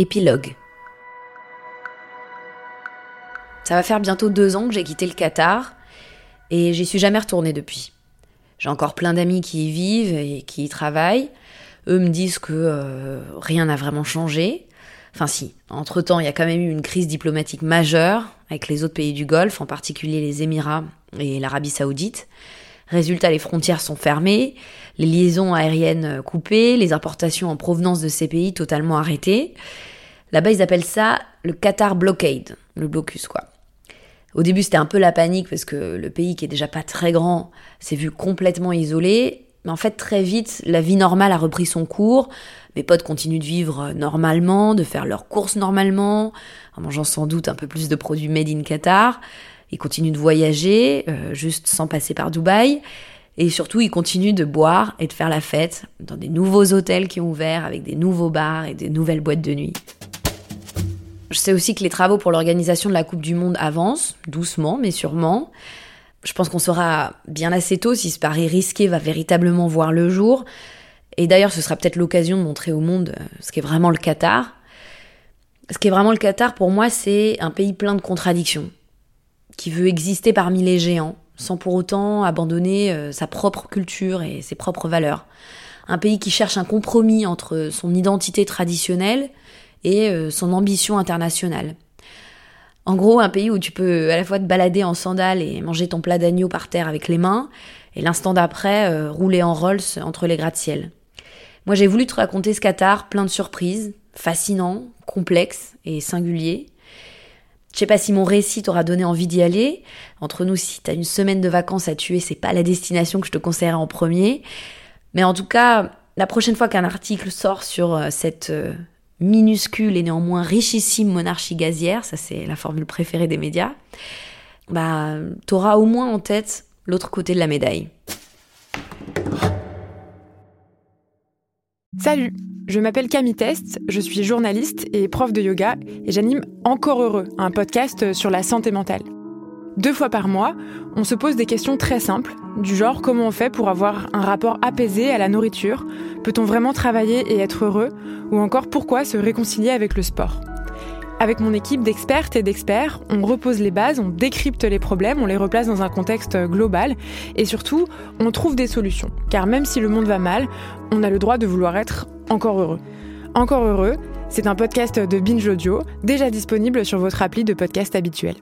Épilogue. Ça va faire bientôt deux ans que j'ai quitté le Qatar et j'y suis jamais retournée depuis. J'ai encore plein d'amis qui y vivent et qui y travaillent. Eux me disent que euh, rien n'a vraiment changé. Enfin si, entre-temps, il y a quand même eu une crise diplomatique majeure avec les autres pays du Golfe, en particulier les Émirats et l'Arabie saoudite. Résultat, les frontières sont fermées, les liaisons aériennes coupées, les importations en provenance de ces pays totalement arrêtées. Là-bas, ils appellent ça le Qatar Blockade, le blocus quoi. Au début, c'était un peu la panique parce que le pays qui est déjà pas très grand s'est vu complètement isolé. Mais en fait, très vite, la vie normale a repris son cours. Mes potes continuent de vivre normalement, de faire leurs courses normalement, en mangeant sans doute un peu plus de produits made in Qatar. Ils continuent de voyager, euh, juste sans passer par Dubaï. Et surtout, ils continuent de boire et de faire la fête dans des nouveaux hôtels qui ont ouvert avec des nouveaux bars et des nouvelles boîtes de nuit. Je sais aussi que les travaux pour l'organisation de la Coupe du Monde avancent, doucement mais sûrement. Je pense qu'on saura bien assez tôt si ce pari risqué va véritablement voir le jour. Et d'ailleurs, ce sera peut-être l'occasion de montrer au monde euh, ce qu'est vraiment le Qatar. Ce qui est vraiment le Qatar, pour moi, c'est un pays plein de contradictions, qui veut exister parmi les géants, sans pour autant abandonner euh, sa propre culture et ses propres valeurs. Un pays qui cherche un compromis entre son identité traditionnelle et euh, son ambition internationale. En gros, un pays où tu peux à la fois te balader en sandales et manger ton plat d'agneau par terre avec les mains, et l'instant d'après, euh, rouler en Rolls entre les gratte-ciel. Moi, j'ai voulu te raconter ce Qatar plein de surprises, fascinant, complexe et singulier. Je sais pas si mon récit t'aura donné envie d'y aller. Entre nous, si t'as une semaine de vacances à tuer, c'est pas la destination que je te conseillerais en premier. Mais en tout cas, la prochaine fois qu'un article sort sur euh, cette minuscule et néanmoins richissime monarchie gazière, ça c'est la formule préférée des médias, bah t'auras au moins en tête l'autre côté de la médaille. Salut, je m'appelle Camille Test, je suis journaliste et prof de yoga et j'anime Encore Heureux, un podcast sur la santé mentale. Deux fois par mois, on se pose des questions très simples, du genre comment on fait pour avoir un rapport apaisé à la nourriture, peut-on vraiment travailler et être heureux, ou encore pourquoi se réconcilier avec le sport. Avec mon équipe d'expertes et d'experts, on repose les bases, on décrypte les problèmes, on les replace dans un contexte global et surtout, on trouve des solutions. Car même si le monde va mal, on a le droit de vouloir être encore heureux. Encore heureux, c'est un podcast de Binge Audio, déjà disponible sur votre appli de podcast habituel.